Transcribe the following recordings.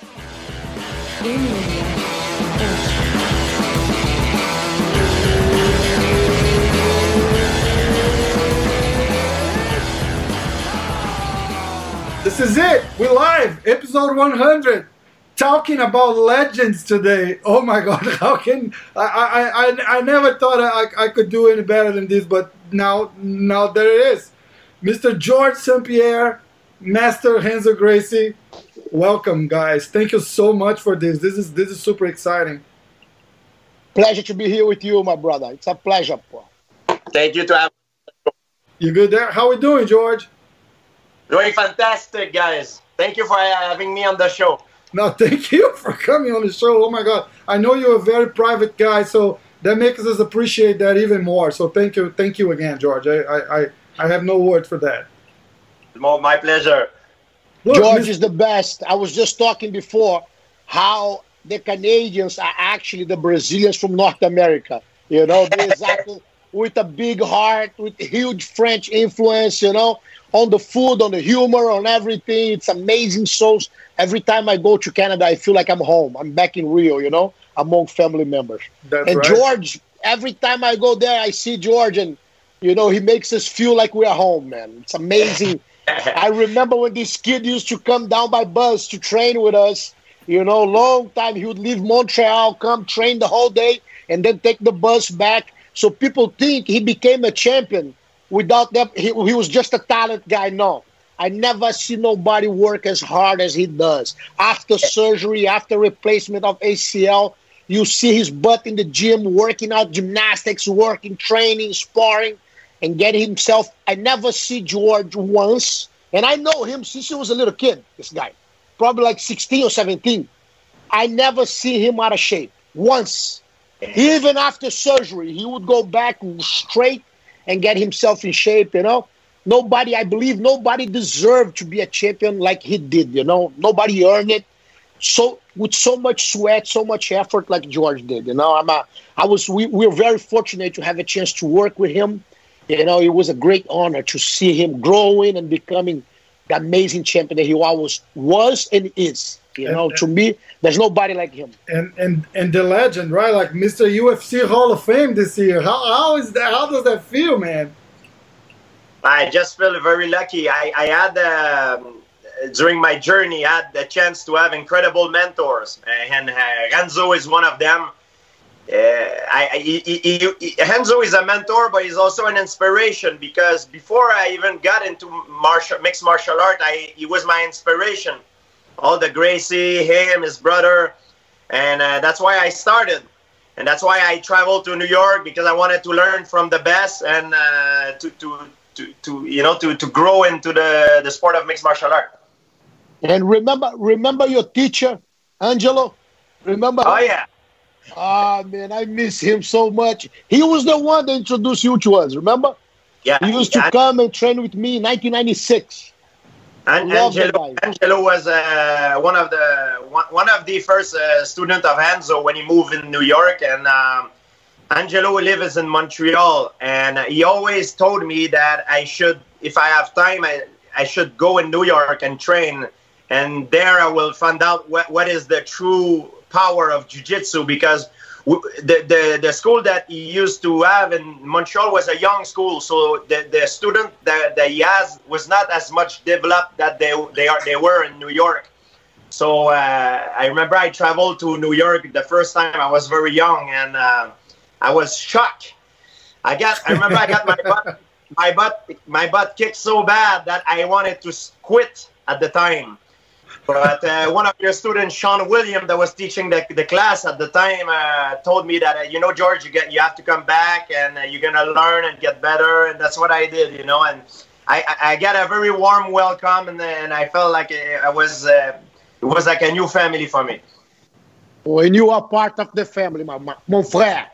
This is it. We're live, episode 100, talking about legends today. Oh my God, how can I? I, I, I never thought I, I could do any better than this, but now, now there it is, Mr. George St. Pierre, Master Renzo Gracie. Welcome, guys. Thank you so much for this. This is this is super exciting. Pleasure to be here with you, my brother. It's a pleasure, Paul. Thank you to have. You good there? How we doing, George? Doing fantastic, guys. Thank you for having me on the show. No, thank you for coming on the show. Oh my God, I know you're a very private guy, so that makes us appreciate that even more. So thank you, thank you again, George. I I, I, I have no words for that. My pleasure. Look, George is the best. I was just talking before how the Canadians are actually the Brazilians from North America. You know, exactly with a big heart, with huge French influence. You know, on the food, on the humor, on everything. It's amazing shows. Every time I go to Canada, I feel like I'm home. I'm back in Rio, you know, among family members. That's and right. George, every time I go there, I see George, and you know, he makes us feel like we're home, man. It's amazing. I remember when this kid used to come down by bus to train with us. You know, long time he would leave Montreal, come train the whole day, and then take the bus back. So people think he became a champion without that. He, he was just a talent guy. No, I never see nobody work as hard as he does. After surgery, after replacement of ACL, you see his butt in the gym, working out gymnastics, working, training, sparring, and get himself. I never see George once, and I know him since he was a little kid. This guy, probably like 16 or 17. I never see him out of shape once. Even after surgery, he would go back straight and get himself in shape, you know. Nobody, I believe, nobody deserved to be a champion like he did, you know. Nobody earned it. So with so much sweat, so much effort, like George did, you know. I'm a, I was, we, we were very fortunate to have a chance to work with him. You know, it was a great honor to see him growing and becoming the amazing champion that he always was and is. You And- know, and- to me, there's nobody like him. And and and the legend, right? Like Mr. UFC Hall of Fame this year. How how is that? How does that feel, man? I just feel very lucky. I, I had um, during my journey I had the chance to have incredible mentors, and uh, Renzo is one of them. Uh, I, I he, he, he, Renzo is a mentor, but he's also an inspiration because before I even got into martial mixed martial art, I he was my inspiration. All the Gracie, him, his brother, and uh, that's why I started. And that's why I traveled to New York because I wanted to learn from the best and uh, to, to, to, to, you know, to, to grow into the, the sport of mixed martial art. And remember, remember your teacher, Angelo. Remember? Oh, yeah. Ah, man, I miss him so much. He was the one that introduced you to us. Remember? Yeah. He used to An- come and train with me in 1996. An- love the Angelo. Angelo was uh, one of the one, one of the first uh, student of Renzo when he moved in New York, and um, Angelo lives in Montreal, and he always told me that I should, if I have time, I, I should go in New York and train, and there I will find out what, what is the true power of jiu-jitsu because the, the the school that he used to have in Montreal was a young school, so the, the student that, that he has was not as much developed that they they are they were in New York. So uh, I remember I traveled to New York the first time. I was very young and uh, I was shocked. I got I remember I got my butt my butt my butt kicked so bad that I wanted to quit at the time. But uh, one of your students, Sean William, that was teaching the, the class at the time, uh, told me that uh, you know George, you get you have to come back and uh, you're gonna learn and get better, and that's what I did, you know. And I, I got a very warm welcome, and, and I felt like I was uh, it was like a new family for me. And you are part of the family, my, my, mon frère.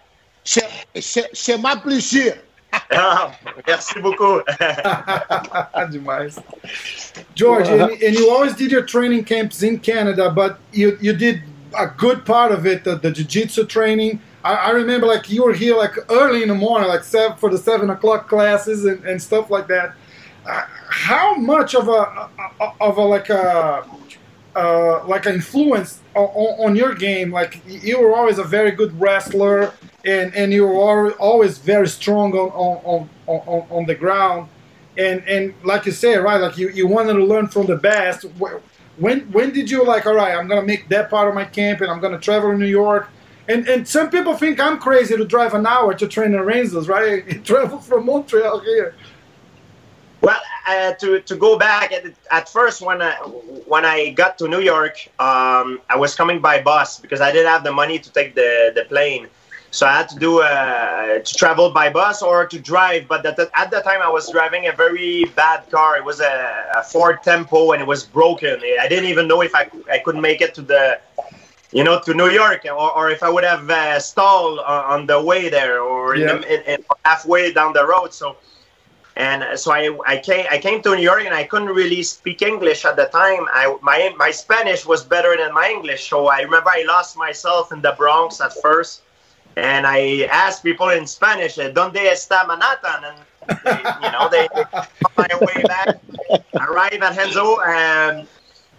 C'est ma plaisir. Ah, merci beaucoup. Demais. George, and, and, you always did your training camps in Canada, but you, you did a good part of it, the, the jiu-jitsu training. I, I, remember like you were here like early in the morning, like seven, for the seven o'clock classes and, and stuff like that. Uh, how much of a, of a like a uh, like an influence on, on, your game? Like you were always a very good wrestler, and, and you were always very strong on, on, on, on, the ground. And and like you say, right? Like you, you wanted to learn from the best. When when did you like? All right, I'm gonna make that part of my camp, and I'm gonna travel to New York. And and some people think I'm crazy to drive an hour to train in Rangers, right? travel from Montreal here. Well, uh, to to go back at, at first when I when I got to New York, um, I was coming by bus because I didn't have the money to take the the plane. So I had to do uh, to travel by bus or to drive. But at the, at the time, I was driving a very bad car. It was a, a Ford Tempo, and it was broken. I didn't even know if I I could make it to the you know, to New York, or, or if I would have uh, stalled on, on, the way there, or yeah. in the, in, in halfway down the road. So and so I, I came I came to New York and I couldn't really speak English at the time. I my my Spanish was better than my English, so I remember I lost myself in the Bronx at first, and I asked people in Spanish, "Donde está Manhattan?" And they, you know they, they my way back. Arrive at Renzo, and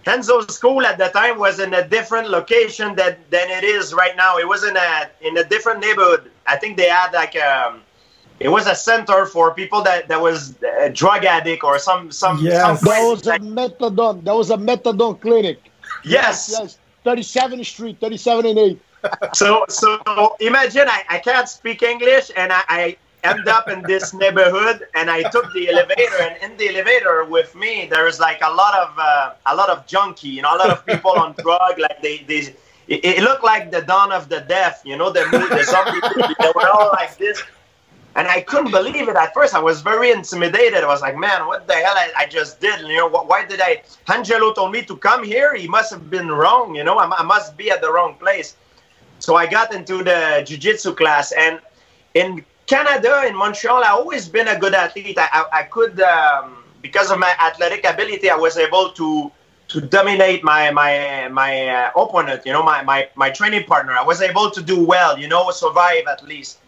Renzo's school at the time was in a different location that than it is right now. It was in a in a different neighborhood. I think they had like um it was a center for people that that was a drug addict or some some. Yes, some that was a methadone. That was a methadone clinic. Yes. Yes. 37th Street, 37 and 8. so so imagine I, I can't speak English and I, I end up in this neighborhood and I took the elevator and in the elevator with me there's like a lot of uh, a lot of junkie, you know, a lot of people on drug like they they it, it, looked like the dawn of the death, you know, the, the zombie they were all like this and I couldn't believe it at first. I was very intimidated. I was like, man, what the hell I, I just did? You know, why did I? Angelo told me to come here. He must have been wrong. You know, I, I must be at the wrong place. So I got into the jiu-jitsu class, and in Canada, in Montreal, I always been a good athlete. I, I, I could, um, because of my athletic ability, I was able to to dominate my my my uh, opponent. You know, my, my my training partner. I was able to do well. You know, survive at least.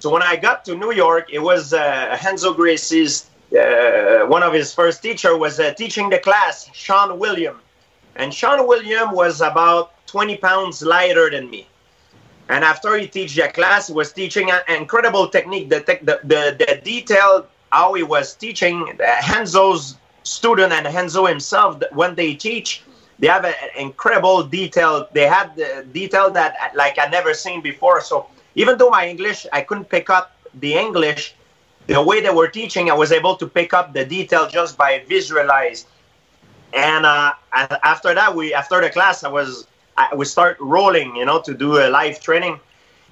So when I got to New York, it was uh, Renzo Gracie's uh, one of his first teacher was uh, teaching the class, Sean William, and Sean William was about 20 pounds lighter than me. And after he teach the class, he was teaching an incredible technique. The, te- the, the, the detail how he was teaching Renzo's student and Renzo himself when they teach, they have an incredible detail. They had the detail that like I never seen before. So even though my English, I couldn't pick up the English, the way they were teaching, I was able to pick up the detail just by visualize. And uh, after that, we after the class, I was I, we start rolling, you know, to do a live training.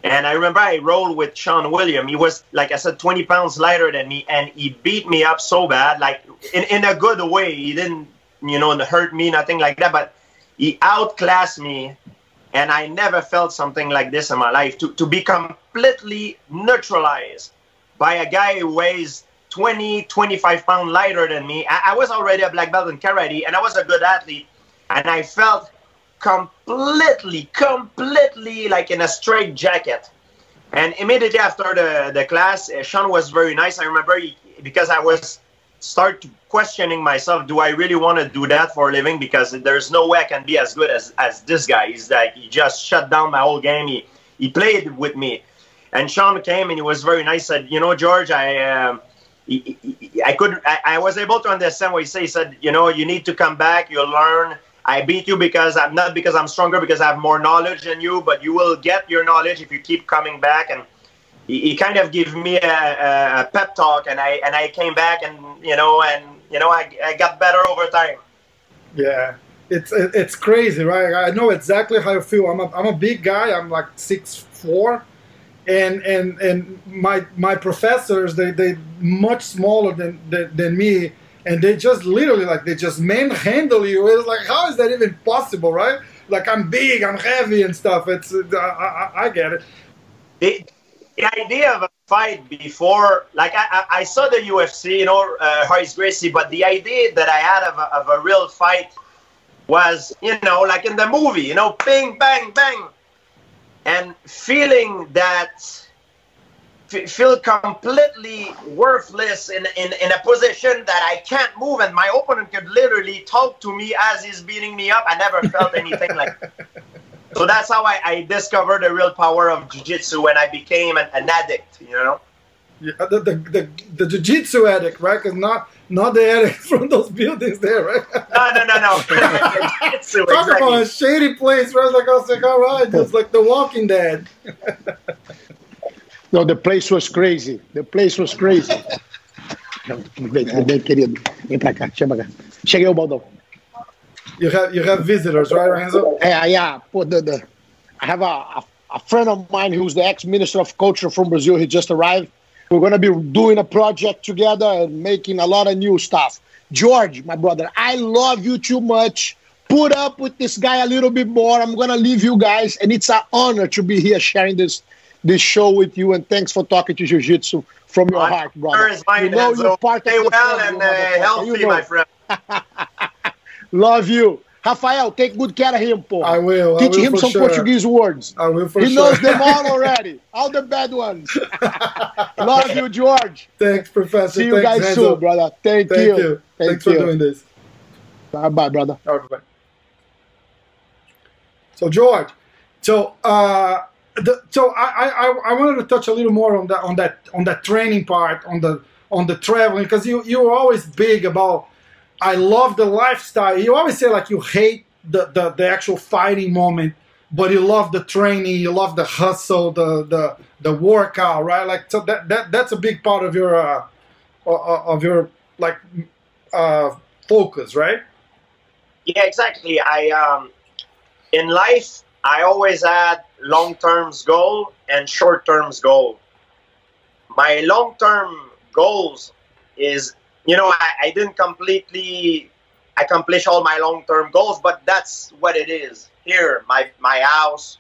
And I remember I rolled with Sean William. He was, like I said, 20 pounds lighter than me, and he beat me up so bad, like in, in a good way. He didn't, you know, hurt me, nothing like that, but he outclassed me and I never felt something like this in my life to, to be completely neutralized by a guy who weighs 20, 25 pounds lighter than me. I, I, was already a black belt in karate and I was a good athlete. And I felt completely, completely like in a straight jacket. And immediately after the, the class, uh, Sean was very nice. I remember he, because I was start questioning myself do i really want to do that for a living? Because there's no way i can be as good as, as this guy. He's like he just shut down my whole game. He, he played with me. And sean came and he was very nice said you know george i um, I could I, I, was able to understand what he said. He said, you know, you need to come back, you'll learn. I beat you because I'm not because I'm stronger, because I have more knowledge than you, but you will get your knowledge if you keep coming back. And he, he kind of gave me a, a, pep talk, and I and I came back, and you know, and you know, I, I got better over time. Yeah, it's it's crazy, right? I know exactly how you feel. I'm a I'm a big guy. I'm like six four, and and and my my professors they they much smaller than than, than me, and they just literally like they just manhandle you. It's like how is that even possible, right? Like I'm big, I'm heavy and stuff. It's uh, I, I, I get it. The, the idea of a fight before, like I, I saw the UFC, you know, uh, Royce Gracie, but the idea that I had of a, of a real fight was, you know, like in the movie, you know, bing, bang, bang, and feeling that feel completely worthless in, in, in a position that I can't move, and my opponent could literally talk to me as he's beating me up. I never felt anything like. So that's how I, I discovered the real power of jiu-jitsu when I became an, an addict. You know. Yeah, the the, the, the jiu-jitsu addict, right? Because not not the addict from those buildings there, right? No, no, no, no. jiu-jitsu, Talk exactly. about a shady place, right? Like I was like, all right, just like The Walking Dead. No, the place was crazy. The place was crazy. Vem, vem, querido. Vem pra cá, chama cá. Cheguei o Baldão. You have you have visitors, right, Renzo? Yeah, yeah. Put the, the, I have a, a, a friend of mine who's the ex-minister of culture from Brazil. He just arrived. We're gonna be doing a project together and making a lot of new stuff. George, my brother, I love you too much. Put up with this guy a little bit more. I'm gonna leave you guys, and it's an honor to be here sharing this this show with you. And thanks for talking to Jiu Jitsu from your heart, brother. Is mine, you know you're part Stay of well and uh, healthy, you know. my friend. Love you. Rafael, take good care of him, Paul. I will. Teach I will him some sure. Portuguese words. I will for he sure. knows them all already. All the bad ones. Love you, George. Thanks, Professor. See you Thanks, guys soon, brother. Thank, Thank you. you. Thank Thanks you. for doing this. Bye bye, brother. All right, bye. So, George, so uh, the, so I, I I wanted to touch a little more on that on that on that training part on the on the traveling because you you were always big about I love the lifestyle. You always say like you hate the, the, the actual fighting moment, but you love the training, you love the hustle, the the the workout, right? Like so that, that that's a big part of your uh, of your like uh, focus, right? Yeah, exactly. I um in life I always had long term goal and short term goal. My long term goals is you know I, I didn't completely accomplish all my long term goals, but that's what it is. Here, my my house,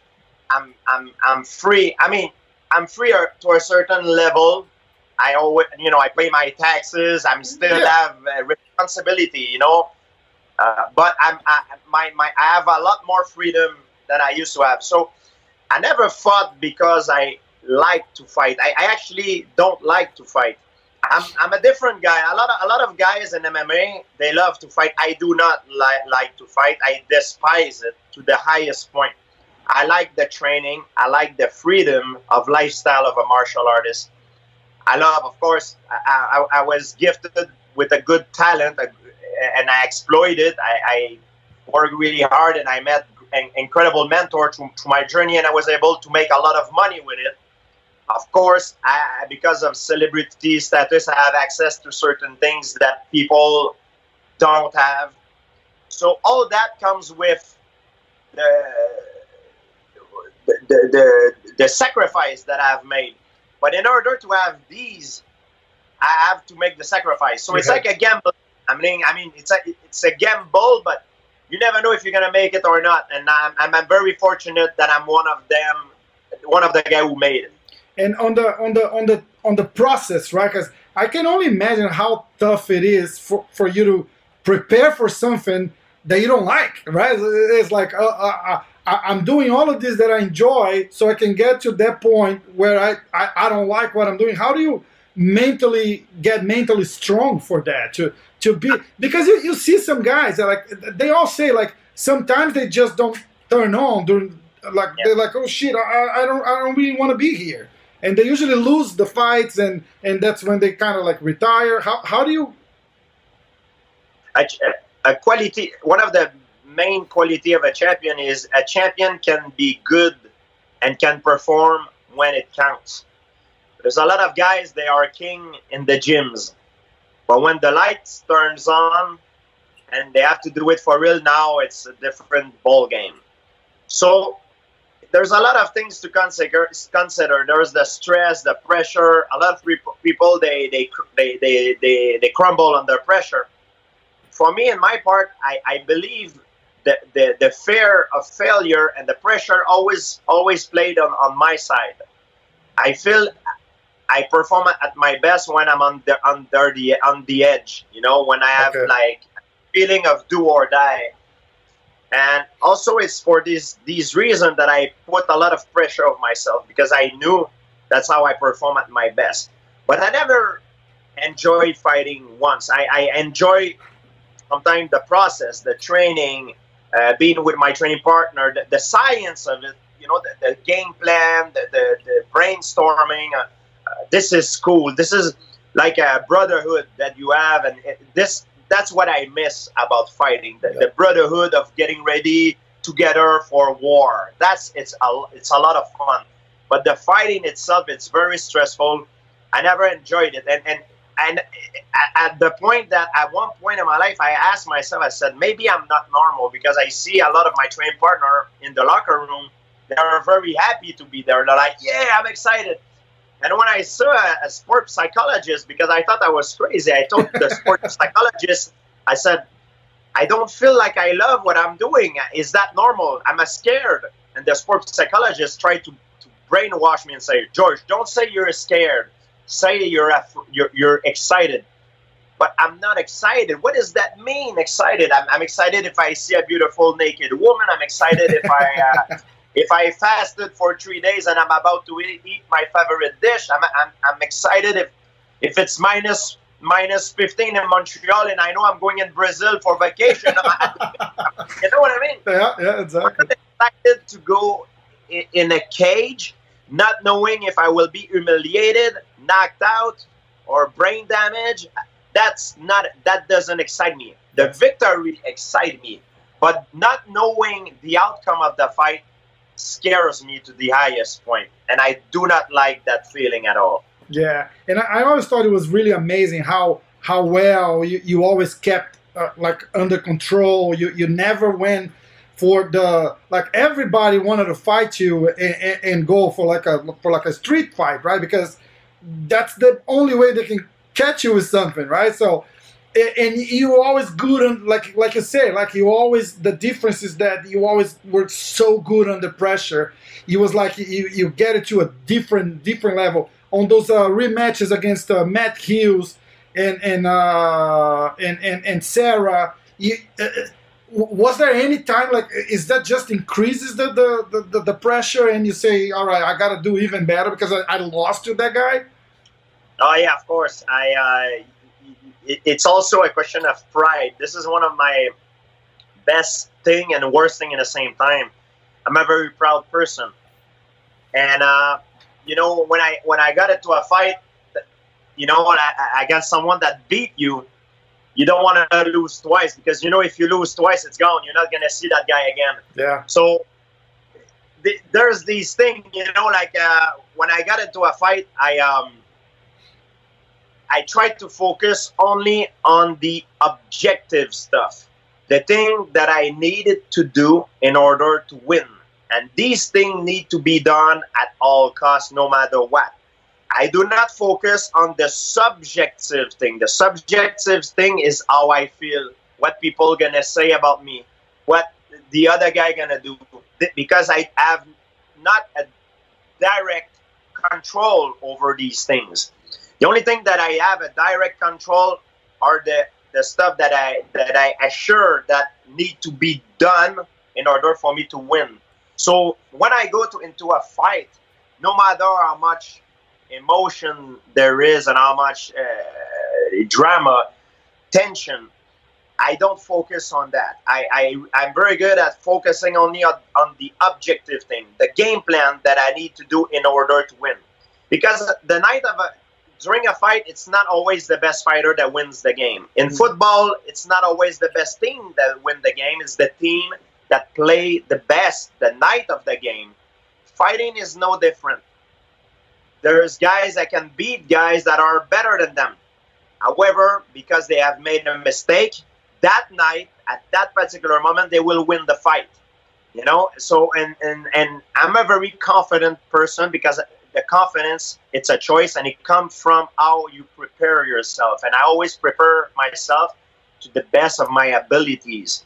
I'm I'm I'm free. I mean, I'm free to a certain level. I always, you know, I pay my taxes. I'm still Yeah. have a responsibility, you know. Uh, but I'm I, my my I have a lot more freedom than I used to have. So I never fought because I like to fight. I, I actually don't like to fight. I'm, I'm a different guy. A lot of a lot of guys in MMA they love to fight. I do not like like to fight. I despise it to the highest point. I like the training. I like the freedom of lifestyle of a martial artist. I love, of course, I, I, I was gifted with a good talent, and I exploited. it. I, I worked really hard, and I met an incredible mentor to, to my journey, and I was able to make a lot of money with it. Of course, I, because of celebrity status, I have access to certain things that people don't have. So all that comes with the the, the, the, sacrifice that I've made. But in order to have these, I have to make the sacrifice. So it's like a gamble. I mean, I mean, it's a it's a gamble, but you never know if you're gonna make it or not. And I'm, I'm, I'm very fortunate that I'm one of them, one of the guy who made it. And on the on the on the on the process right? Because i can only imagine how tough it is for, for you to prepare for something that you don't like right? It's like uh, uh, uh, I- i'm doing all of this that i enjoy so i can get to that point where I, I i don't like what i'm doing. How do you mentally get mentally strong for that to to be because you, you see some guys that like they all say like sometimes they just don't turn on during like Yeah. they're like oh shit I, I- I don't i don't really want to be here and they usually lose the fights and and that's when they kind of like retire. How, how do you a, a quality one of the main quality of a champion is a champion can be good and can perform when it counts. There's a lot of guys they are king in the gyms. But when the lights turns on and they have to do it for real now it's a different ball game so there's a lot of things to consider. Consider there's the stress, the pressure. A lot of people they they they they they, they crumble under pressure. For me, in my part, I, I believe that the, the fear of failure and the pressure always always played on, on my side. I feel I perform at my best when I'm on the under the on the edge. You know, when I have okay. like feeling of do or die. And also, it's for these these reasons that I put a lot of pressure on myself because I knew that's how I perform at my best. But I never enjoyed fighting once. I, I enjoy sometimes the process, the training, uh, being with my training partner, the, the, science of it, you know, the, the game plan, the, the, the brainstorming. Uh, uh, this is cool. This is like a brotherhood that you have, and it, this that's what I miss about fighting the, yeah. the, brotherhood of getting ready together for war. That's it's a it's a lot of fun, but the fighting itself it's very stressful. I never enjoyed it, and and and at the point that at one point in my life I asked myself, I said maybe I'm not normal because I see a lot of my training partner in the locker room. They are very happy to be there. They're like, yeah, I'm excited. And when I saw a, a sport psychologist, because I thought I was crazy, I told the sport psychologist, I said, I don't feel like I love what I'm doing. Is that normal? I'm scared. And the sport psychologist tried to, to brainwash me and say, George, don't say you're scared. Say you're, you're, you're excited. But I'm not excited. What does that mean, excited? I'm, I'm excited if I see a beautiful naked woman. I'm excited if I. Uh, if I fasted for three days and I'm about to eat, my favorite dish, I'm, I'm, I'm excited. If if it's minus minus 15 in Montreal and I know I'm going in Brazil for vacation, you know what I mean? Yeah, yeah, exactly. I'm excited to go in, in a cage, not knowing if I will be humiliated, knocked out, or brain damage. That's not that doesn't excite me. The victory excites me, but not knowing the outcome of the fight scares me to the highest point, and I do not like that feeling at all. Yeah, and I, I always thought it was really amazing how how well you, you always kept uh, like under control. You you never went for the like everybody wanted to fight you and, and, and, go for like a for like a street fight, right? Because that's the only way they can catch you with something, right? So and you always good on like like you say like you always the difference is that you always were so good under pressure. It was like you, you get it to a different different level. On those uh, rematches against uh, Matt Hughes and and uh, and, and and Serra you, uh, uh, was there any time like is that just increases the the, the, the pressure and you say all right I got to do even better because I, I lost to that guy? Oh yeah of course. I uh, it, it's also a question of pride. This is one of my best thing and worst thing in the same time. I'm a very proud person, and uh, you know when I when I got into a fight, you know I, against someone that beat you, you don't want to lose twice because you know if you lose twice, it's gone. You're not gonna see that guy again. Yeah. So th- there's these things, you know, like uh, when I got into a fight, I um I tried to focus only on the objective stuff, the thing that I needed to do in order to win. And these things need to be done at all costs, no matter what. I do not focus on the subjective thing. The subjective thing is how I feel, what people gonna say about me, what the other guy gonna do, because I have not a direct control over these things. The only thing that I have a direct control are the the stuff that I that I assure that need to be done in order for me to win. So when I go to into a fight, no matter how much emotion there is and how much uh, drama, tension, I don't focus on that. I, I I'm very good at focusing only on, on the objective thing, the game plan that I need to do in order to win. Because the night of a during a fight, it's not always the best fighter that wins the game. In mm-hmm. football, it's not always the best team that win the game. It's the team that play the best the night of the game. Fighting is no different. There's guys that can beat guys that are better than them. However, because they have made a mistake, that night, at that particular moment, they will win the fight. You know, so and and and I'm a very confident person because the confidence it's a choice and it comes from how you prepare yourself. And i always prepare myself to the best of my abilities.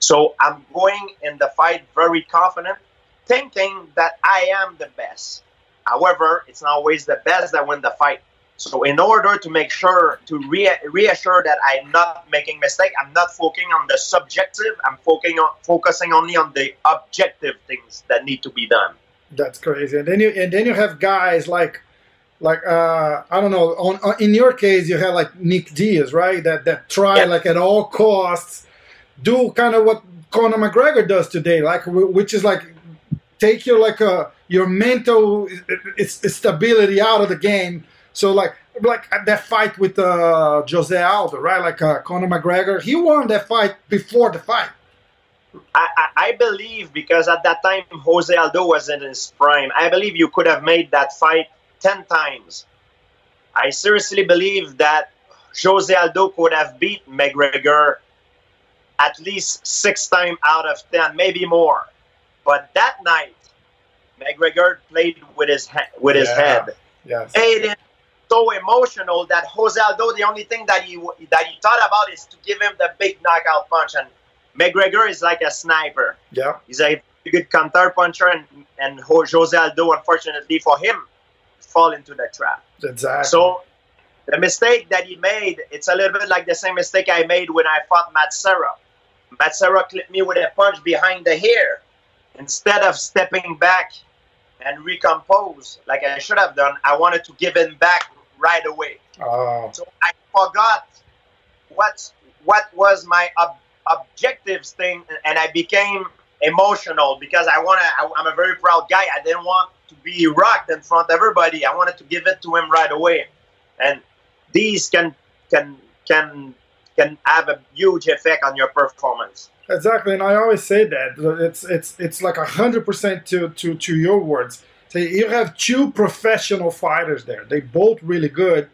So i'm going in the fight very confident thinking that i am the best. However it's not always the best that win the fight. So in order to make sure to re- reassure that i'm not making mistake i'm not focusing on the subjective i'm focusing on focusing only on the objective things that need to be done that's crazy. And then you and then you have guys like like uh, I don't know. On, on, in your case, you have like Nick Diaz, right? That that try yeah. like at all costs do kind of what Conor McGregor does today, like which is like take your like a uh, your mental it's stability out of the game. So like like that fight with uh, Jose Aldo, right? Like uh, Conor McGregor, he won that fight before the fight. I, I, believe because at that time Jose Aldo was in his prime. I believe you could have made that fight ten times. I seriously believe that Jose Aldo could have beat McGregor at least six times out of ten, maybe more. But that night, McGregor played with his he- with his head. Yes. Made so emotional that Jose Aldo, the only thing that he that he thought about is to give him the big knockout punch and McGregor is like a sniper. Yeah. He's a good counter puncher, and, and Jose Aldo, unfortunately for him, fall into the trap. Exactly. So the mistake that he made, it's a little bit like the same mistake I made when I fought Matt Serra. Matt Serra clipped me with a punch behind the hair. Instead of stepping back and recompose like I should have done, I wanted to give him back right away. Oh. So I forgot what what was my ob- objectives thing, and I became emotional because I want to. I'm a very proud guy. I didn't want to be rocked in front of everybody. I wanted to give it to him right away, and these can can can can have a huge effect on your performance. Exactly, and I always say that it's it's it's like a hundred percent to to to your words. So you have two professional fighters there. They both really good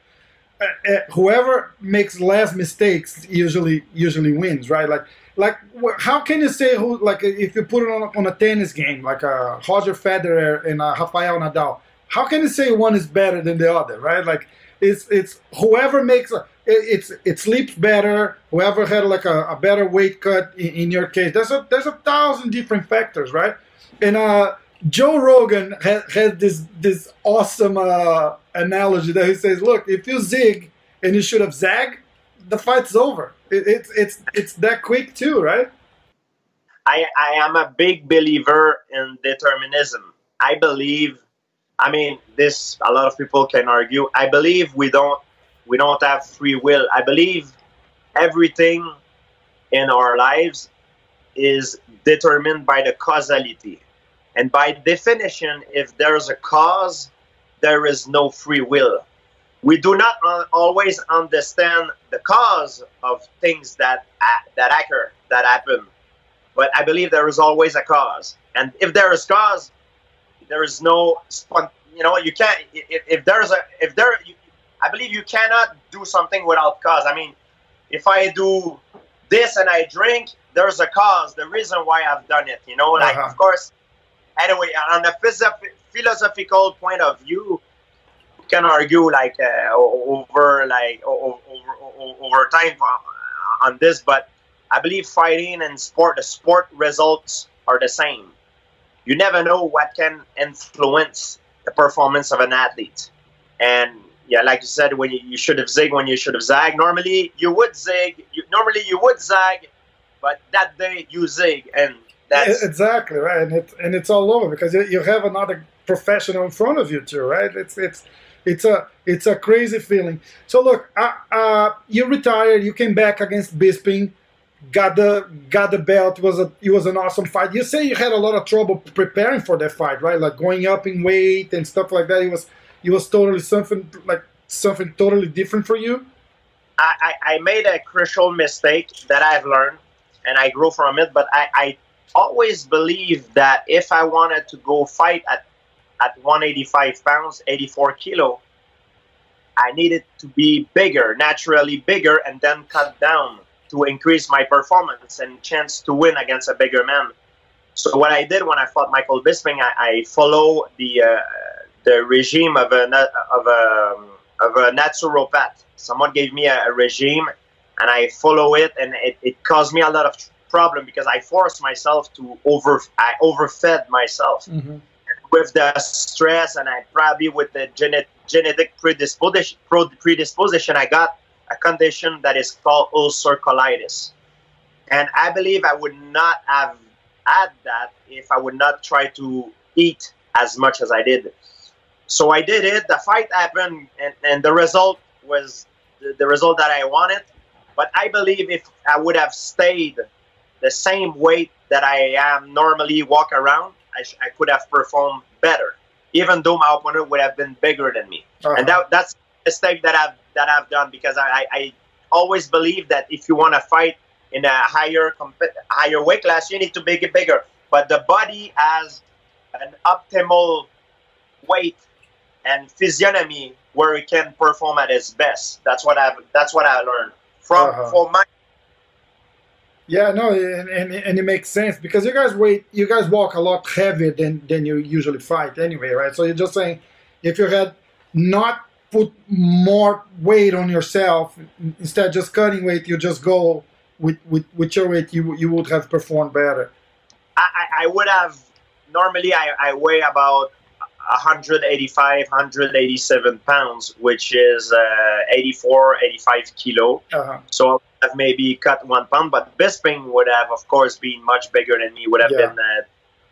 whoever makes less mistakes usually usually wins, right? Like like how can you say who like if you put it on, on a tennis game like a uh, Roger Federer and a Rafael Nadal, how can you say one is better than the other, right? Like it's it's whoever makes a, it's it sleeps better. Whoever had like a, a better weight cut in, in, your case. There's a there's a thousand different factors, right? And uh, Joe Rogan had, had this this awesome uh, analogy that he says, "Look, if you zig and you should have zag, the fight's over. It, it's it's it's that quick too, right?" I I am a big believer in determinism. I believe. I mean, this a lot of people can argue. I believe we don't we don't have free will. I believe everything in our lives is determined by the causality and by definition, if there's a cause, there is no free will. We do not always understand the cause of things that that occur, that happen. But I believe there is always a cause, and if there is cause, there is no you know you can't if, if there's a if there you, I believe you cannot do something without cause. I mean, if I do this and I drink, there's a cause, the reason why I've done it. You know, like uh-huh. of course anyway, on a philosophical point of view, you can argue like uh, over like over, over time on this, but I believe fighting and sport, the sport results are the same. You never know what can influence the performance of an athlete, and yeah, like you said, when you, you should have zig, when you should have zag. Normally, you would zig. You, normally, you would zag, but that day you zig, and that's exactly right, and it and it's all over because you have another professional in front of you too, right? It's it's it's a it's a crazy feeling. So look, uh, uh, you retired, you came back against Bisping, got the got the belt. Was a it was an awesome fight. You say you had a lot of trouble preparing for that fight, right? Like going up in weight and stuff like that. It was it was totally something like something totally different for you. I, I made a crucial mistake that I've learned and I grew from it, but I, I always believed that if I wanted to go fight at at 185 pounds, 84 kilo, I needed to be bigger, naturally bigger, and then cut down to increase my performance and chance to win against a bigger man. So what I did when I fought Michael Bisping, I, I follow the uh, the regime of a of a of a naturopath. Someone gave me a, a regime, and I follow it, and it, it caused me a lot of problem because I forced myself to over I overfed myself Mm-hmm. With the stress, and I probably with the genet, genetic predisposition predisposition I got a condition that is called ulcer colitis, and I believe I would not have had that if I would not try to eat as much as I did. So I did it. The fight happened, and, and the result was the, the result that I wanted. But I believe if I would have stayed the same weight that I am normally walk around, I, sh- I could have performed better, even though my opponent would have been bigger than me. Uh-huh. And that, that's a mistake that I've that I've done because I, I, I always believe that if you want to fight in a higher comp- higher weight class, you need to make it bigger. But the body has an optimal weight and physiognomy where it can perform at its best. That's what I've that's what I learned from Uh-huh. for my Yeah, no, and, and, and it makes sense because you guys weight, you guys walk a lot heavier than, than you usually fight anyway, right? So you're just saying if you had not put more weight on yourself instead just cutting weight, you just go with, with, with your weight, you you would have performed better. I, I- I would have normally I, I weigh about 185 187 pounds which is uh, 84 85 kilo Uh-huh. so I have maybe cut one pound but Bisping would have of course been much bigger than me would have Yeah. been uh,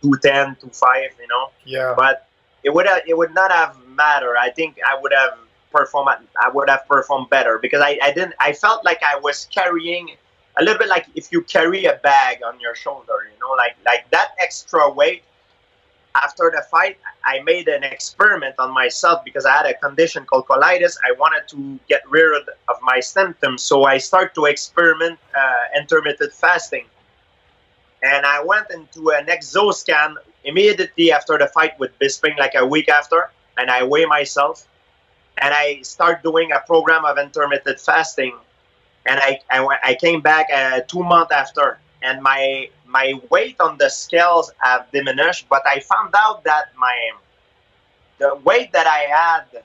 210 205 you know Yeah. but it would have, it would not have mattered. I think I would have performed I would have performed better because I, I didn't I felt like I was carrying a little bit like if you carry a bag on your shoulder, you know, like like that extra weight. After the fight, I made an experiment on myself because I had a condition called colitis. I wanted to get rid of my symptoms, so I started to experiment uh, intermittent fasting. And I went into an exoscan immediately after the fight with Bisping, like a week after, and I weigh myself, and I start doing a program of intermittent fasting, and I I, I came back uh, two months after, and my my weight on the scales have diminished, but I found out that my the weight that I had.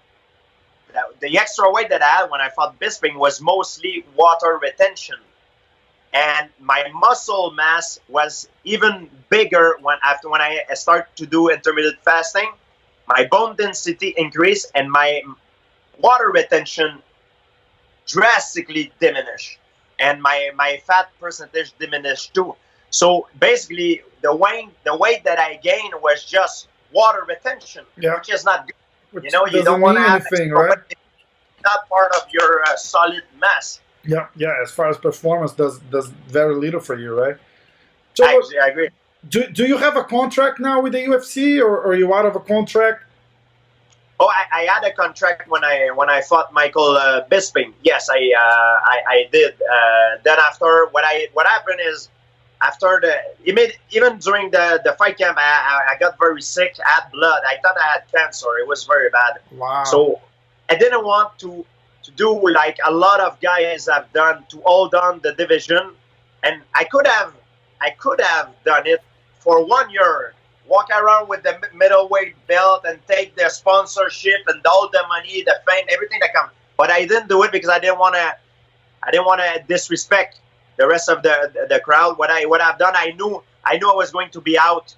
The, the extra weight that I had when I fought Bisping was mostly water retention and my muscle mass was even bigger when after when I start to do intermittent fasting. My bone density increased and my water retention drastically diminished, and my my fat percentage diminished too. So basically, the weight the weight that I gained was just water retention, Yeah. which is not good. Which You know, you don't want to have anything, right? Not part of your uh, solid mass. Yeah, yeah. As far as performance, does does very little for you, right? So, I, I agree. do, do you have a contract now with the UFC, or, or are you out of a contract? Oh, I, I had a contract when I when I fought Michael uh, Bisping. Yes, I, uh, I I did. Uh, then after what I what happened is after the even even during the the fight camp, I, I, I got very sick. I had blood. I thought I had cancer. It was very bad. Wow. So I didn't want to to do like a lot of guys have done to hold on the division, and I could have I could have done it for one year. Walk around with the middleweight belt and take the sponsorship and all the money, the fame, everything that comes. But I didn't do it because I didn't want to. I didn't want to disrespect the rest of the, the the crowd. What I what I've done, I knew I knew I was going to be out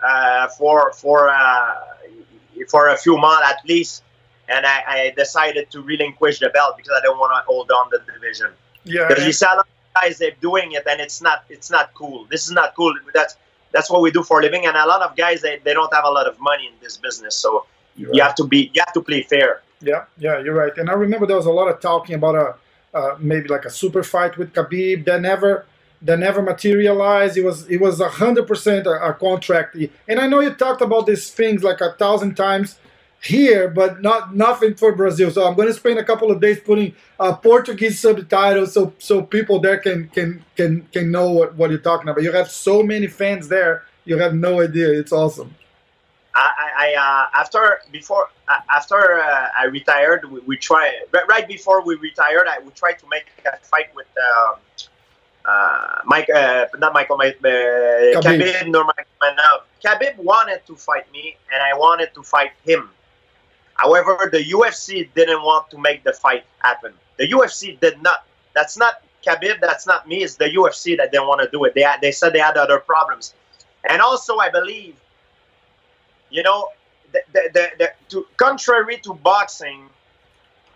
uh, for for uh, for a few months at least, and I, I decided to relinquish the belt because I don't want to hold on the division. yeah, Because you see a lot of guys they're doing it, and it's not it's not cool. This is not cool. That's that's what we do for a living, and a lot of guys they, they don't have a lot of money in this business, so you have to be you have to play fair. Yeah, yeah, you're right. And I remember there was a lot of talking about a uh, maybe like a super fight with Khabib that never that never materialized. It was it was a hundred percent a contract. And I know you talked about these things like a thousand times here, but not nothing for Brazil. So I'm going to spend a couple of days putting uh, Portuguese subtitles so so people there can can can can know what, what you're talking about. You have so many fans there. You have no idea. It's awesome. I, uh, after before uh, after uh, I retired, we, we try right, before we retired. I we tried to make a fight with um, uh, Mike, uh, not Michael, uh, Khabib, Khabib Nurmagomedov. Khabib wanted to fight me, and I wanted to fight him. However, the UFC didn't want to make the fight happen. The UFC did not. That's not Khabib. That's not me. It's the UFC that didn't want to do it. They had, they said they had other problems, and also I believe, you know, the, the, the, the to, contrary to boxing,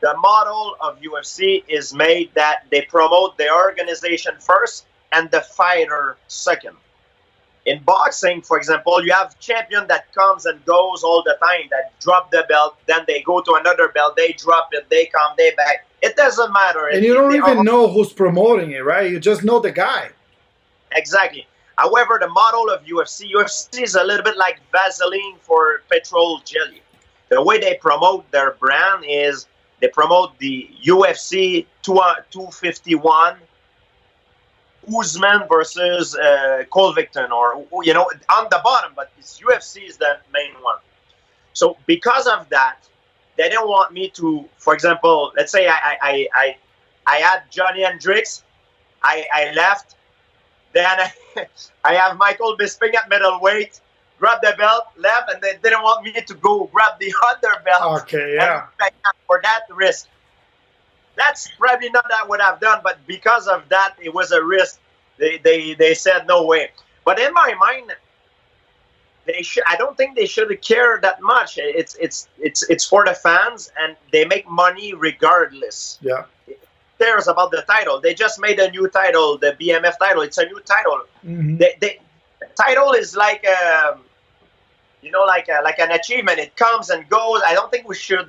the model of UFC is made that they promote the organization first and the fighter second. In boxing, for example, you have champion that comes and goes all the time, that drop the belt, then they go to another belt, they drop it, they come, they back. It doesn't matter. And you don't even know who's promoting it, right? You just know the guy. Exactly. However, the model of UFC, UFC is a little bit like Vaseline for petrol jelly. The way they promote their brand is they promote the UFC 251 Usman versus uh, Covington, or you know, on the bottom, but this UFC is the main one. So because of that, they didn't want me to, for example, let's say I I I, I had Johnny Hendricks, I, I left, then I, I have Michael Bisping at middleweight, grab the belt, left, and they didn't want me to go grab the other belt. Okay, yeah. For that risk. That's probably not that what I've done, but because of that, it was a risk. They, they, they said no way. But in my mind, they should. I don't think they should care that much. It's it's it's it's for the fans, and they make money regardless. Yeah. Cares about the title. They just made a new title, the BMF title. It's a new title. Mm-hmm. They, they, the title is like um, you know, like a, like an achievement. It comes and goes. I don't think we should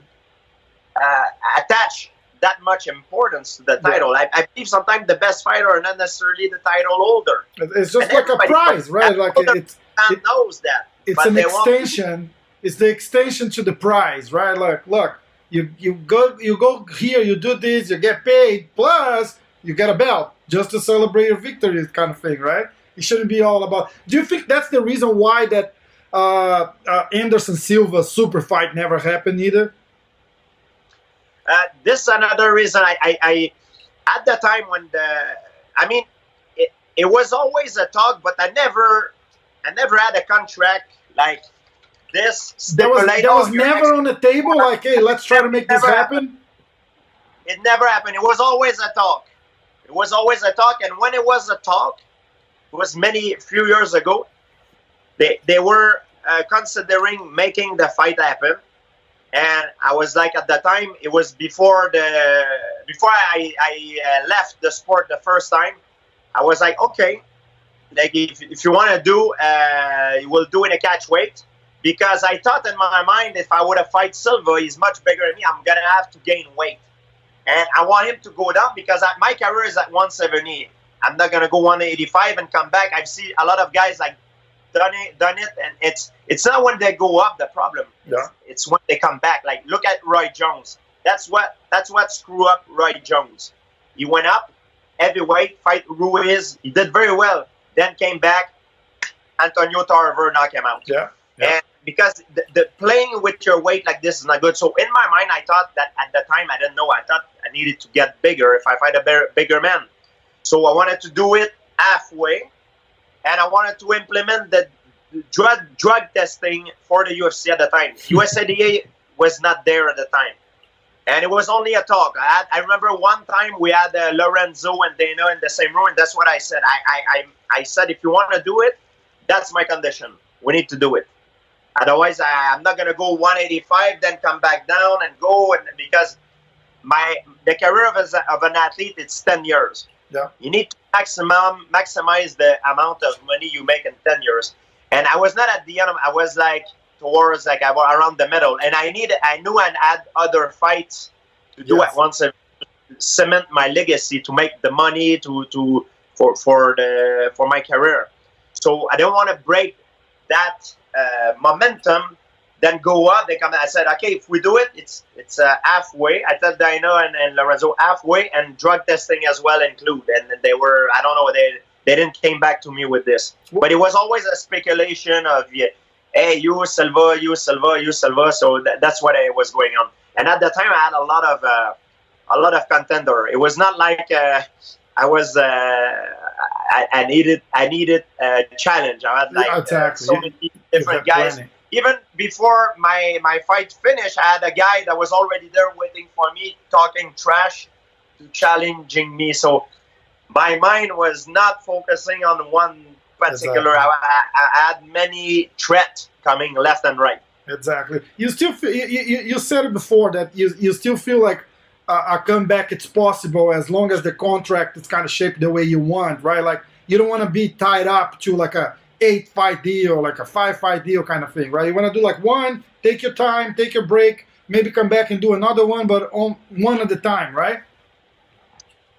uh, attach that much importance to the title. Yeah. I, I, believe sometimes the best fighter are not necessarily the title holder. It's just and like a prize, right? Like it's it, knows that. It's an extension. It's the extension to the prize, right? Like, look, you you go you go here, you do this, you get paid, plus you get a belt just to celebrate your victory, kind of thing, right? It shouldn't be all about. Do you think that's the reason why that uh, uh, Anderson Silva super fight never happened either? Uh, this is another reason I, I, I, at the time when the, I mean, it, it was always a talk, but I never, I never had a contract like this. That was, that was never on the table. Like, hey, let's try to make this happen. It never happened. It was always a talk. It was always a talk, and when it was a talk, it was many few years ago. They they were uh, considering making the fight happen and I was like at the time it was before the before I, I uh, left the sport the first time I was like okay like if, if you want to do uh, we'll do in a catch weight because I thought in my mind if I would have fight Silva he's much bigger than me I'm gonna have to gain weight and I want him to go down because my career is at 170 I'm not gonna go 185 and come back I've seen a lot of guys like done it, done it, and it's it's not when they go up the problem. Yeah. It's, it's when they come back. Like look at Roy Jones. That's what that's what screw up Roy Jones. He went up heavyweight, fight Ruiz. He did very well. Then came back. Antonio Tarver knocked him out. Yeah. yeah. And because the, the, playing with your weight like this is not good. So in my mind, I thought that at the time I didn't know. I thought I needed to get bigger if I fight a bigger, bigger man. So I wanted to do it halfway and I wanted to implement the drug drug testing for the UFC at the time. USADA was not there at the time, and it was only a talk. I, had, I remember one time we had uh, Lorenzo and Dana in the same room, and that's what I said. I I, I, I said if you want to do it, that's my condition. We need to do it. Otherwise, I, I'm not gonna go 185, then come back down and go, and because my the career of, a, of an athlete it's 10 years. Yeah. You need to maximum maximize the amount of money you make in 10 years. And I was not at the end. Of, I was like towards like I was around the middle, and I needed. I knew I had other fights to do yes. at once and cement my legacy to make the money to to for for the for my career. So I don't want to break that uh, momentum then go up. They come. I said, okay, if we do it, it's it's uh, halfway. I told Dino and, and Lorenzo halfway, and drug testing as well include. And they were, I don't know, they they didn't came back to me with this, but it was always a speculation of, hey, you Silva, you Silva, you Silva. So that, that's what it was going on. And at the time, I had a lot of uh, a lot of contender. It was not like uh, I was uh, I, I needed I needed a challenge. I had like Yeah, uh, so many different guys. Even before my my fight finished, I had a guy that was already there waiting for me, talking trash, to challenging me. So my mind was not focusing on one particular. Exactly. I, I, I had many threats coming left and right. Exactly. You still feel, you, you, you said it before that you, you still feel like a, a comeback it's possible as long as the contract is kind of shaped the way you want, right? Like you don't want to be tied up to like a eight fight deal, like a five fight deal kind of thing, right? You want to do like one, take your time, take your break, maybe come back and do another one, but on one at a time, right?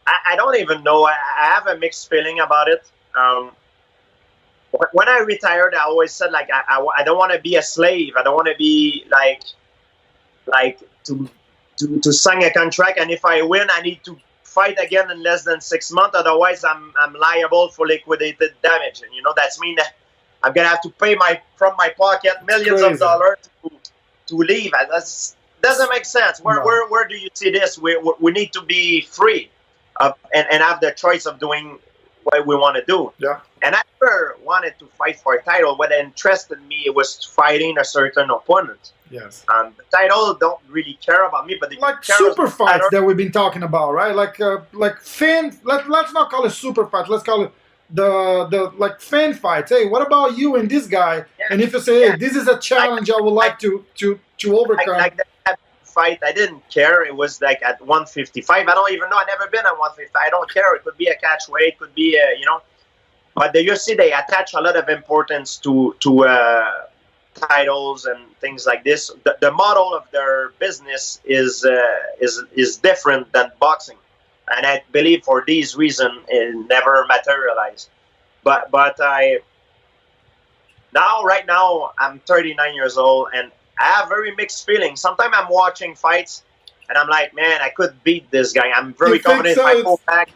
I, I don't even know. I, I have a mixed feeling about it. Um, when I retired, I always said like I, I, I don't want to be a slave. I don't want to be like like to, to to sign a contract, and if I win, I need to fight again in less than six months. Otherwise, I'm I'm liable for liquidated damage, and you know that's mean that I'm gonna have to pay my from my pocket millions of dollars to to leave. And That's doesn't make sense. Where No. where where do you see this? We we- need to be free uh, and, and have the choice of doing what we want to do. Yeah. And I never wanted to fight for a title. What interested me was fighting a certain opponent. Yes. And the title don't really care about me, but they Like super fights that we've been talking about, right? Like uh, like fan. Let, let's not call it super fights. Let's call it the the like fan fights. Hey, what about you and this guy? Yeah. And if you say, hey, Yeah. this is a challenge I would like to to to Like, overcome. like that fight, I didn't care. It was like at 155. I don't even know. I never been at 155. I don't care. It could be a catch weight. Could be a, you know. But the UFC they attach a lot of importance to to uh, titles and things like this. The, the model of their business is uh, is is different than boxing, and I believe for these reasons it never materialized. But but I now right now I'm 39 years old and I have very mixed feelings. Sometimes I'm watching fights and I'm like, man, I could beat this guy. I'm very You confident so? if I go back.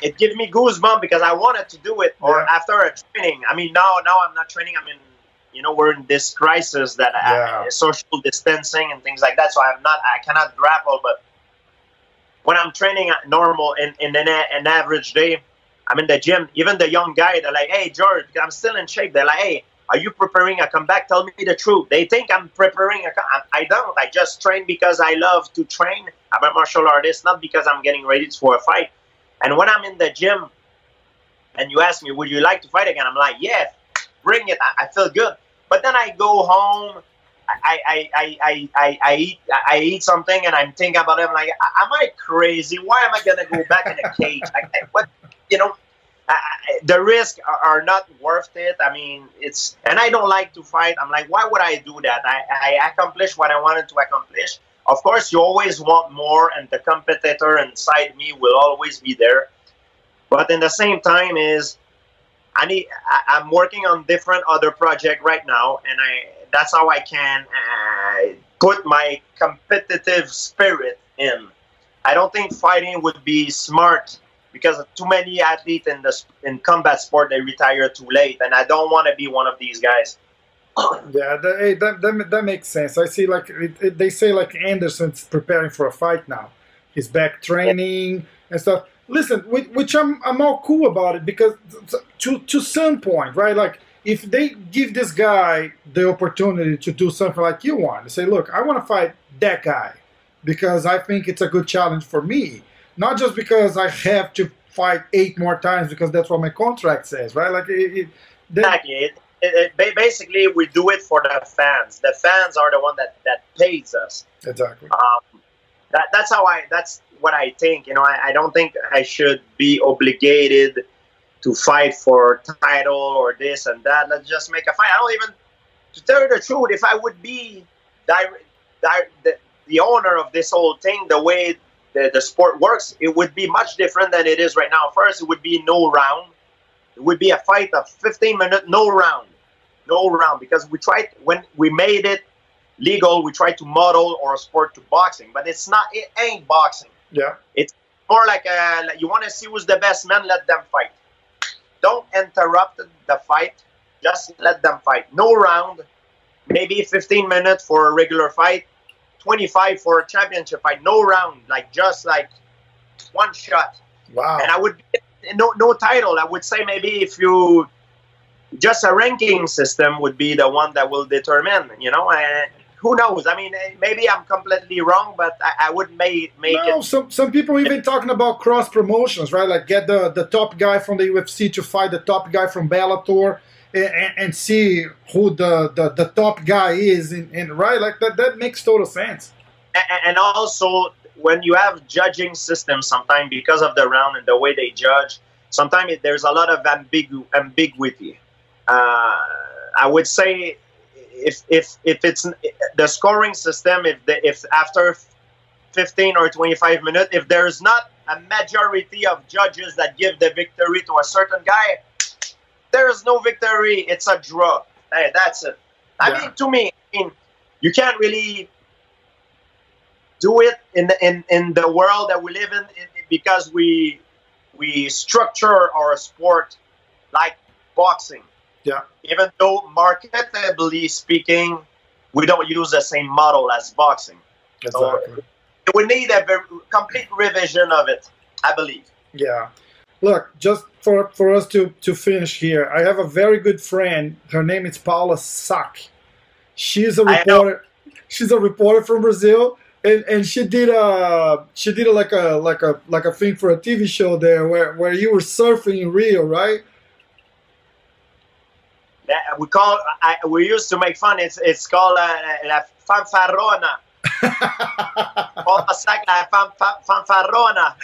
It gives me goosebumps because I wanted to do it. Or Yeah. after a training, I mean, now now I'm not training. I'm in, you know, we're in this crisis that Yeah. uh, social distancing and things like that. So I'm not, I cannot grapple. But when I'm training at normal in in an, an average day, I'm in the gym. Even the young guy, they're like, "Hey, George, I'm still in shape." They're like, "Hey, are you preparing a comeback? Tell me the truth." They think I'm preparing a. com- I don't. I just train because I love to train. I'm a martial artist, not because I'm getting ready for a fight. And when I'm in the gym, and you ask me, "Would you like to fight again?" I'm like, "Yeah, bring it. I, I feel good." But then I go home. I, I, I, I, I, I eat I eat something and I'm thinking about it. I'm like, am I crazy? Why am I gonna go back in a cage? Like, what you know, I, the risks are, are not worth it. I mean, it's and I don't like to fight. I'm like, why would I do that? I, I accomplished what I wanted to accomplish. Of course, you always want more, and the competitor inside me will always be there. But in the same time, is I need. I, I'm working on different other project right now, and I that's how I can uh, put my competitive spirit in. I don't think fighting would be smart because too many athletes in the in combat sport they retire too late, and I don't want to be one of these guys. Yeah, that, hey, that, that, that makes sense. I see, like it, it, they say, like Anderson's preparing for a fight now. He's back training and stuff. Listen, which, which I'm I'm all cool about it because to to some point, right? Like if they give this guy the opportunity to do something like you want, to say, look, I want to fight that guy because I think it's a good challenge for me, not just because I have to fight eight more times because that's what my contract says, right? Like it, it, Exactly. It, it, it, basically, we do it for the fans. The fans are the one that that pays us. exactly. Um, that that's how I. That's what I think. You know, I, I don't think I should be obligated to fight for title or this and that. Let's just make a fight. I don't even. To tell you the truth, if I would be di- di- the, the owner of this whole thing, the way the, the sport works, it would be much different than it is right now. First, it would be no round. It would be a fight of 15 minutes, no round, no round, because we tried when we made it legal. We tried to model our sport to boxing, but it's not. It ain't boxing. Yeah. It's more like a, like you want to see who's the best man. Let them fight. Don't interrupt the fight. Just let them fight. No round. Maybe 15 minutes for a regular fight. 25 for a championship fight. No round. Like just like one shot. Wow. And I would no no title. I would say maybe if you just a ranking system would be the one that will determine. You know, and who knows? I mean, eh, maybe I'm completely wrong, but I, I would make make it. no, it. some some people even talking about cross promotions, right? Like get the the top guy from the UFC to fight the top guy from Bellator. And, and see who the, the, the top guy is, and, and right, like that that makes total sense. And, and also, when you have judging systems, sometimes because of the round and the way they judge, sometimes there's a lot of ambigu- ambiguity. Uh, I would say if if if it's the scoring system, if the, if after 15 or 25 minutes, if there's not a majority of judges that give the victory to a certain guy, there is no victory. It's a draw. Hey, that's it. I Yeah. mean, to me, I mean, you can't really do it in the in, in the world that we live in, in because we we structure our sport like boxing. Yeah. Even though marketably speaking, we don't use the same model as boxing. Exactly. We need a very, complete revision of it, I believe. Yeah. Look, just for, for us to, to finish here, I have a very good friend. Her name is Paula Sack. She's a reporter. She's a reporter from Brazil, and, and she did a she did a, like a like a like a thing for a TV show there where, where you were surfing in Rio, right? That- We call I, we used to make fun. It's it's called uh, la fanfarrona. Paula Sack, la fan, fan- fanfarrona.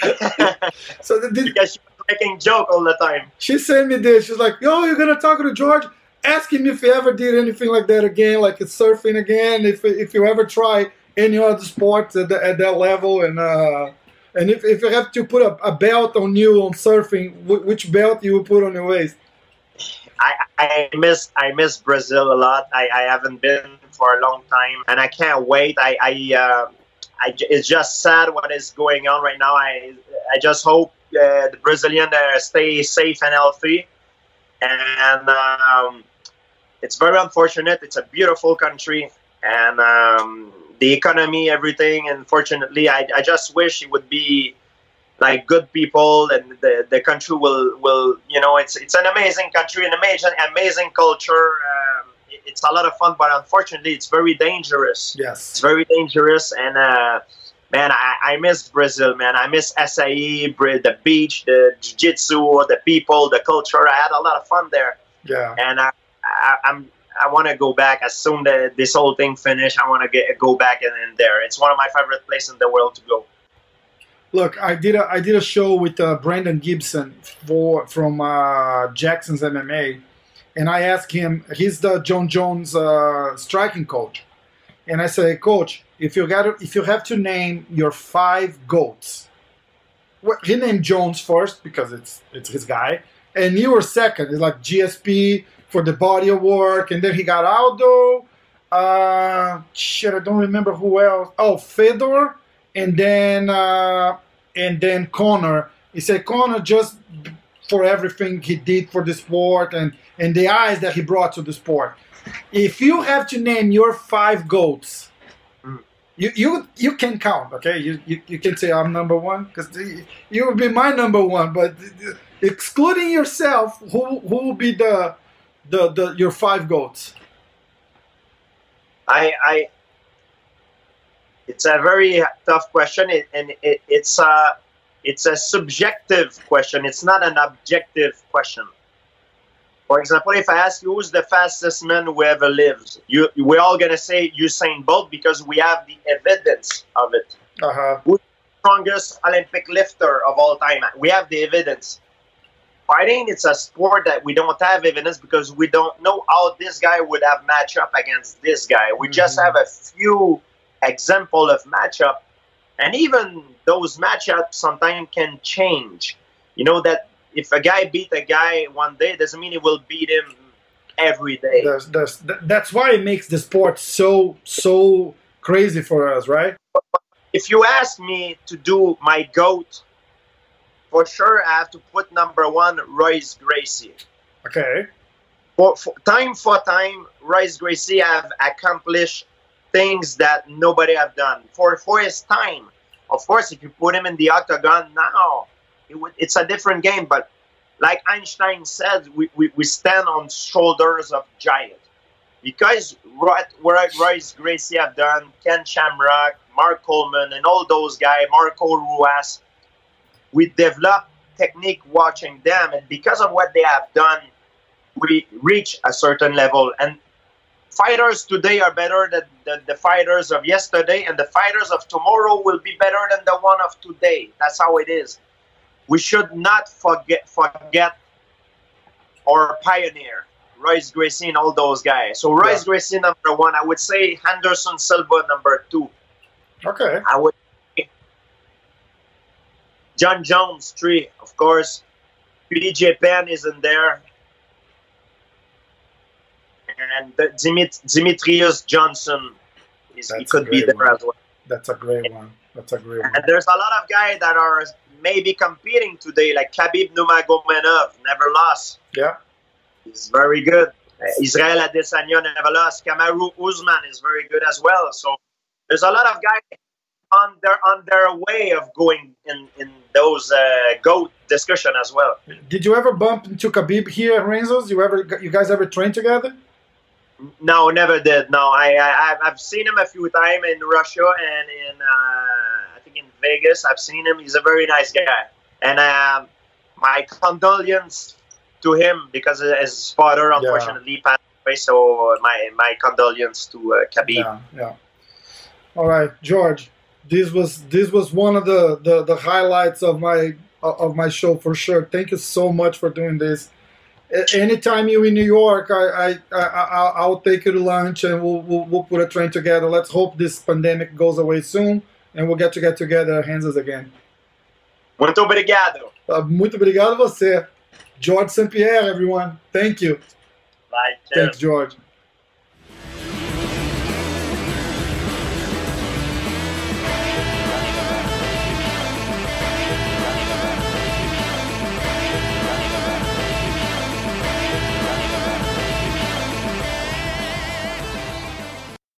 so the, the, because she was making joke all the time. she sent me this. She's like, "Yo, you're gonna talk to George. Ask him if he ever did anything like that again, like it's surfing again. If if you ever try any other sport at, the, at that level, and uh, and if, if you have to put a, a belt on you on surfing, wh- which belt you would put on your waist? I, I miss I miss Brazil a lot. I, I haven't been for a long time, and I can't wait. I I, uh, I it's just sad what is going on right now. I I just hope uh, the Brazilian uh, stay safe and healthy, and um, it's very unfortunate. It's a beautiful country, and um, the economy, everything. Unfortunately, I I just wish it would be like good people and the, the country will will you know it's it's an amazing country an amazing amazing culture um, it- it's a lot of fun but unfortunately it's very dangerous yes it's very dangerous and uh, man I, I miss brazil man i miss açaí, the beach the jiu-jitsu the people the culture i had a lot of fun there Yeah. and I, I, I'm I want to go back as soon that this whole thing finish. I want to get go back and in there. It's one of my favorite places in the world to go. Look, I did a I did a show with uh, Brandon Gibson for from uh, Jackson's MMA, and I asked him. He's the Jon Jones uh, striking coach, and I say, Coach, if you got if you have to name your five goats, well, he named Jones first because it's it's his guy, and you were second. It's like GSP for the body of work, and then he got Aldo. Uh, shit, I don't remember who else. Oh, Fedor, and then uh, and then Conor. He said Conor just for everything he did for the sport and and the eyes that he brought to the sport. If you have to name your five goats, Mm. you you you can count. Okay, you you, you can say I'm number one because you will be my number one. But excluding yourself, who who will be the the, the your five goats? I, I it's a very tough question, it, and it, it's a it's a subjective question. It's not an objective question. For example, if I ask you who's the fastest man who ever lived, you we're all gonna say Usain Bolt because we have the evidence of it. Uh huh. Strongest Olympic lifter of all time. We have the evidence. Fighting, it's a sport that we don't have evidence because we don't know how this guy would have match up against this guy. We just Mhm. have a few example of matchup, and even those matchups sometimes can change. You know that if a guy beat a guy one day doesn't mean he will beat him every day. There's, there's, that's why it makes the sport so so crazy for us, right? if you ask me to do my goat, for sure I have to put number one Royce Gracie. Okay. For, for time for time, Royce Gracie have accomplished things that nobody have done. For for his time, of course, if you put him in the octagon now, it, it's a different game. But like Einstein said, we, we, we stand on shoulders of giants. Because what Royce Gracie have done, Ken Shamrock, Mark Coleman, and all those guys, Marco Ruas, we develop technique watching them. And because of what they have done, we reach a certain level. And fighters today are better than the, the, fighters of yesterday, and the fighters of tomorrow will be better than the one of today. That's how it is. We should not forget forget our pioneer, Royce Gracie, and all those guys. So Royce yeah. Gracie number one, I would say Anderson Silva number two. Okay. I would. Jon Jones three, of course. BJ Penn is in there and Dimit- Johnson is, he could be there one. as well. That's a great one. That's a great one. And there's a lot of guys that are maybe competing today, like Khabib Nurmagomedov, never lost. Yeah. He's very good. Uh, Israel Adesanya never lost. Kamaru Usman is very good as well. So there's a lot of guys on their on their way of going in in those uh, goat discussion as well. Did you ever bump into Khabib here at Renzo's? You ever you guys ever train together? No, never did. No, I, I I've seen him a few times in Russia and in uh, I think in Vegas. I've seen him. He's a very nice guy, and um, my condolences to him because his father unfortunately yeah. passed away. So my my condolences to uh, Khabib. Yeah, yeah. All right, George. This was this was one of the, the, the highlights of my of my show for sure. Thank you so much for doing this anytime you're in New York, I, I, I, will take you to lunch and we'll, we'll, we'll, put a train together. Let's hope this pandemic goes away soon and we'll get to get together hands again. Muito obrigado. Uh, muito obrigado você. Georges St-Pierre, everyone. Thank you. Bye. Thanks, George.